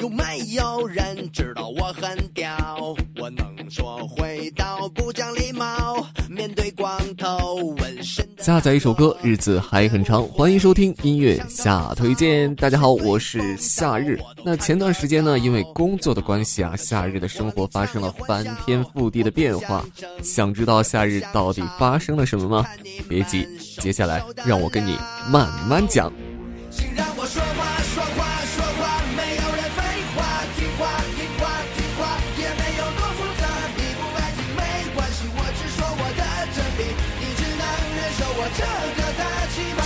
有没有人知道我很屌？我能说会道，不讲礼貌。面对光头纹身。下载一首歌，日子还很长。欢迎收听音乐下推荐。大家好，我是夏日。那前段时间呢，因为工作的关系啊，夏日的生活发生了翻天覆地的变化。想知道夏日到底发生了什么吗？别急，接下来让我跟你慢慢讲。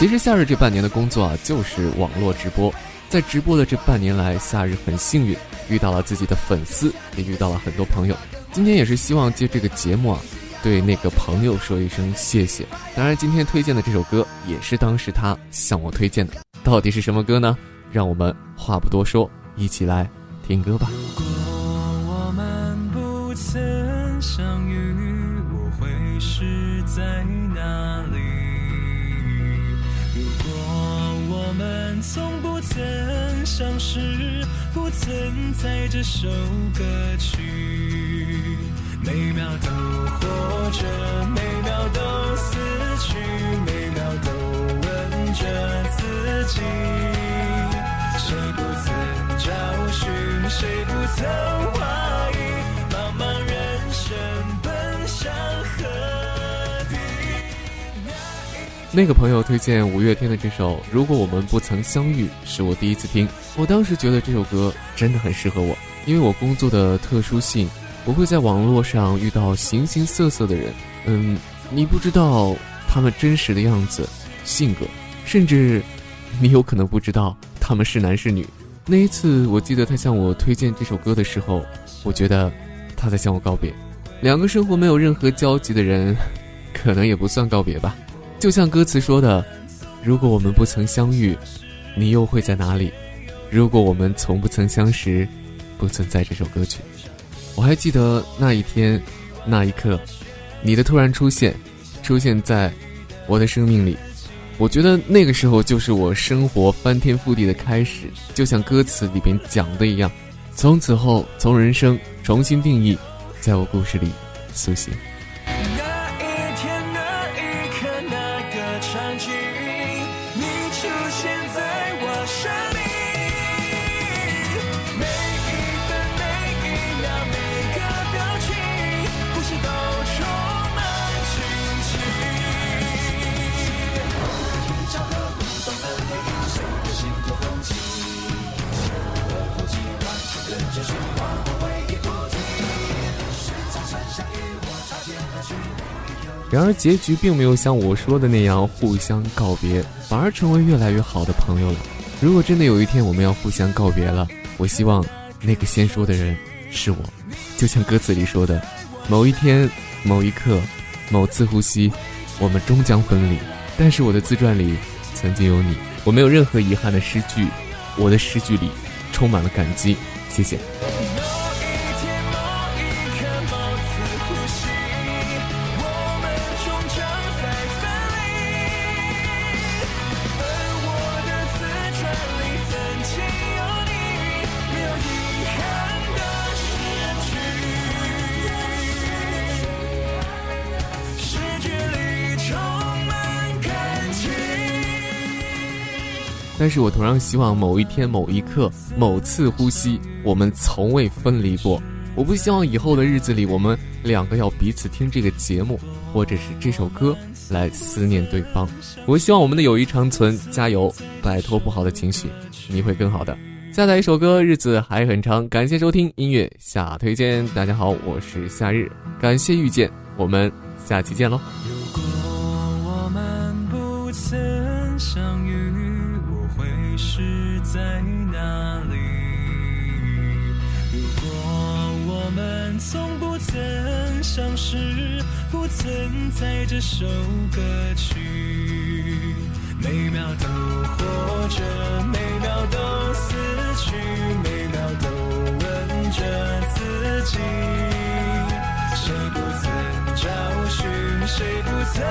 其实夏日这半年的工作啊，就是网络直播。在直播的这半年来，夏日很幸运遇到了自己的粉丝，也遇到了很多朋友。今天也是希望借这个节目啊，对那个朋友说一声谢谢。当然，今天推荐的这首歌也是当时他向我推荐的。到底是什么歌呢？让我们话不多说，一起来听歌吧。从不曾相识，不曾在这首歌曲，每秒都活着，每秒都死去，每秒都问着自己，谁不曾找寻，谁不曾那个朋友推荐五月天的这首《如果我们不曾相遇》，是我第一次听。我当时觉得这首歌真的很适合我，因为我工作的特殊性，我会在网络上遇到形形色色的人。嗯，你不知道他们真实的样子、性格，甚至你有可能不知道他们是男是女。那一次，我记得他向我推荐这首歌的时候，我觉得他在向我告别。两个生活没有任何交集的人，可能也不算告别吧。就像歌词说的，如果我们不曾相遇，你又会在哪里？如果我们从不曾相识，不存在这首歌曲。我还记得那一天，那一刻，你的突然出现，出现在我的生命里。我觉得那个时候就是我生活翻天覆地的开始，就像歌词里边讲的一样。从此后，从人生重新定义，在我故事里苏醒。出现然而结局并没有像我说的那样互相告别，反而成为越来越好的朋友了。如果真的有一天我们要互相告别了，我希望那个先说的人是我，就像歌词里说的：“某一天，某一刻，某次呼吸，我们终将分离。”但是我的自传里曾经有你，我没有任何遗憾的诗句，我的诗句里充满了感激。谢谢。但是我同样希望某一天、某一刻、某次呼吸，我们从未分离过。我不希望以后的日子里，我们两个要彼此听这个节目，或者是这首歌来思念对方。我希望我们的友谊长存，加油，摆脱不好的情绪，你会更好的。下载一首歌，日子还很长。感谢收听音乐下推荐，大家好，我是夏日，感谢遇见，我们下期见喽。从不曾相识，不存在这首歌曲，每秒都活着，每秒都死去，每秒都问着自己，谁不曾找寻，谁不曾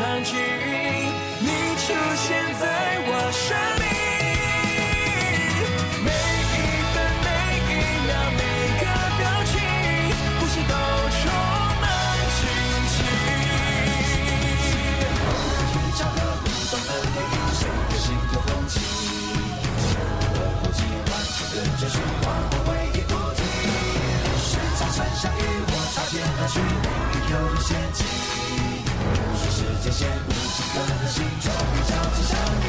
场景，你出现在我生命。每一分每一秒每个表情，呼吸都充满惊喜。巧合不懂的电影，谁的心有风起？合乎计划，跟着循环，我回忆不停。是擦身相遇，或擦肩而去，每一有陷阱。是时间线，无几颗的心，终于交织向你。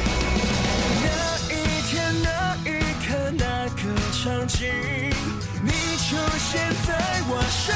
那一天，那一刻，那个场景，你出现在我生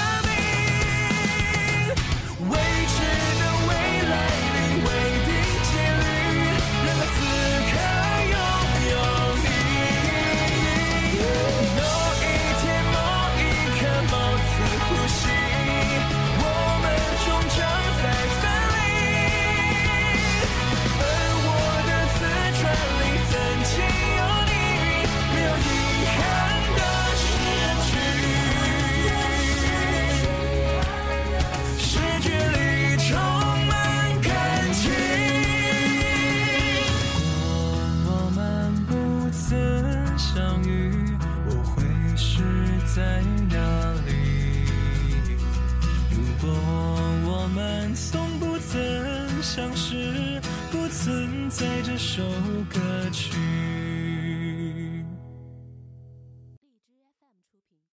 存在这首歌曲。